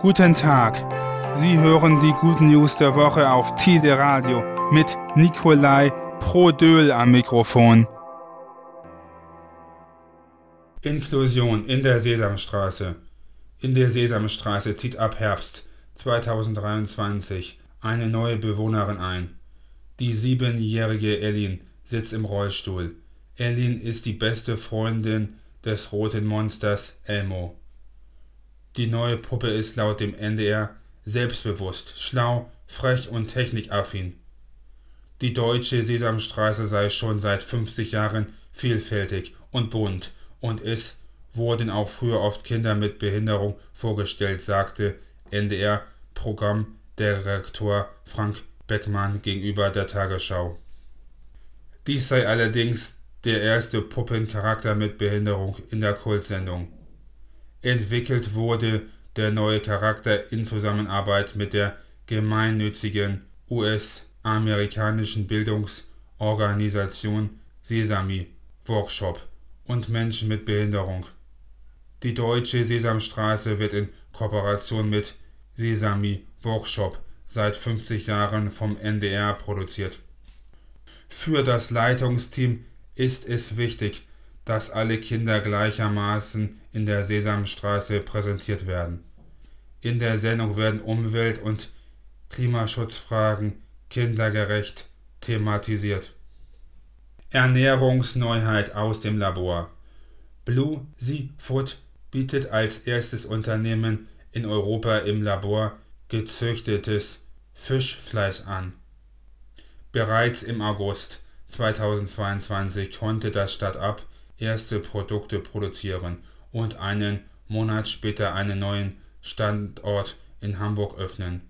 Guten Tag. Sie hören die guten News der Woche auf Tide Radio mit Nikolai Prodöl am Mikrofon. Inklusion in der Sesamstraße. In der Sesamstraße zieht ab Herbst 2023 eine neue Bewohnerin ein. Die siebenjährige Ellin sitzt im Rollstuhl. Ellin ist die beste Freundin des roten Monsters Elmo. Die neue Puppe ist laut dem NDR selbstbewusst, schlau, frech und technikaffin. Die deutsche Sesamstraße sei schon seit 50 Jahren vielfältig und bunt und es wurden auch früher oft Kinder mit Behinderung vorgestellt, sagte NDR-Programmdirektor Frank Beckmann gegenüber der Tagesschau. Dies sei allerdings der erste Puppencharakter mit Behinderung in der Kultsendung. Entwickelt wurde der neue Charakter in Zusammenarbeit mit der gemeinnützigen US-amerikanischen Bildungsorganisation Sesami Workshop und Menschen mit Behinderung. Die deutsche Sesamstraße wird in Kooperation mit Sesami Workshop seit 50 Jahren vom NDR produziert. Für das Leitungsteam ist es wichtig, dass alle Kinder gleichermaßen in der Sesamstraße präsentiert werden. In der Sendung werden Umwelt- und Klimaschutzfragen kindergerecht thematisiert. Ernährungsneuheit aus dem Labor. Blue Sea Food bietet als erstes Unternehmen in Europa im Labor gezüchtetes Fischfleisch an. Bereits im August 2022 konnte das Start-up erste Produkte produzieren und einen Monat später einen neuen Standort in Hamburg öffnen.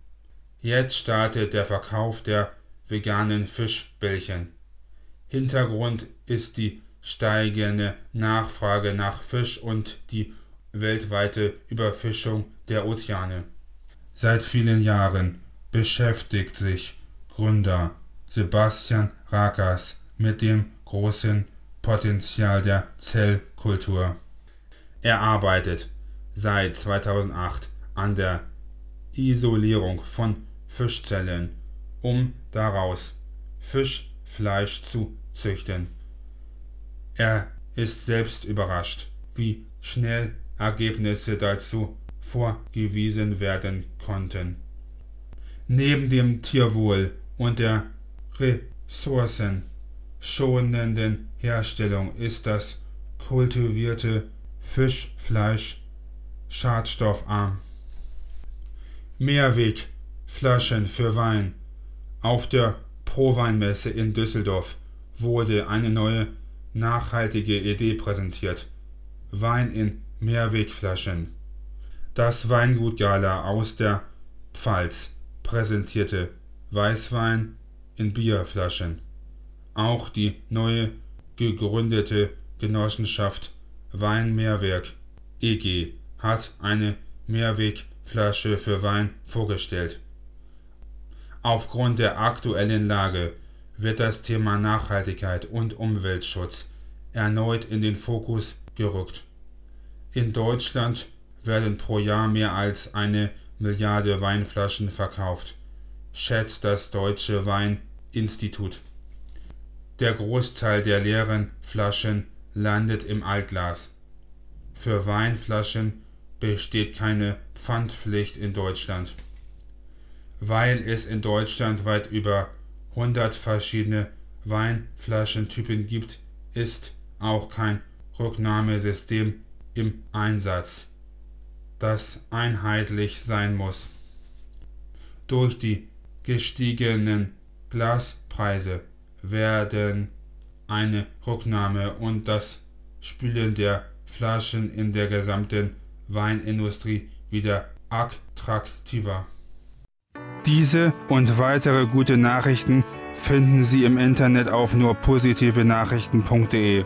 Jetzt startet der Verkauf der veganen Fischbällchen. Hintergrund ist die steigende Nachfrage nach Fisch und die weltweite Überfischung der Ozeane. Seit vielen Jahren beschäftigt sich Gründer Sebastian Rakas mit dem großen Potenzial der Zellkultur. Er arbeitet seit 2008 an der Isolierung von Fischzellen, um daraus Fischfleisch zu züchten. Er ist selbst überrascht, wie schnell Ergebnisse dazu vorgewiesen werden konnten. Neben dem Tierwohl und der ressourcenschonenden Herstellung ist das kultivierte Fischfleisch schadstoffarm. Mehrwegflaschen für Wein. Auf der Pro-Weinmesse in Düsseldorf wurde eine neue nachhaltige Idee präsentiert. Wein in Mehrwegflaschen. Das Weingut Gala aus der Pfalz präsentierte Weißwein in Bierflaschen. Auch die neue gegründete Genossenschaft Weinmehrwerk EG hat eine Mehrwegflasche für Wein vorgestellt. Aufgrund der aktuellen Lage wird das Thema Nachhaltigkeit und Umweltschutz erneut in den Fokus gerückt. In Deutschland werden pro Jahr mehr als eine Milliarde Weinflaschen verkauft, schätzt das Deutsche Wein Institut. Der Großteil der leeren Flaschen landet im Altglas. Für Weinflaschen besteht keine Pfandpflicht in Deutschland. Weil es in Deutschland weit über 100 verschiedene Weinflaschentypen gibt, ist auch kein Rücknahmesystem im Einsatz, das einheitlich sein muss. Durch die gestiegenen Glaspreise werden eine Rücknahme und das Spülen der Flaschen in der gesamten Weinindustrie wieder attraktiver. Diese und weitere gute Nachrichten finden Sie im Internet auf nurpositivenachrichten.de.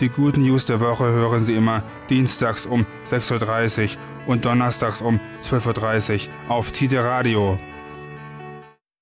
Die guten News der Woche hören Sie immer dienstags um 6.30 Uhr und donnerstags um 12.30 Uhr auf Tide Radio.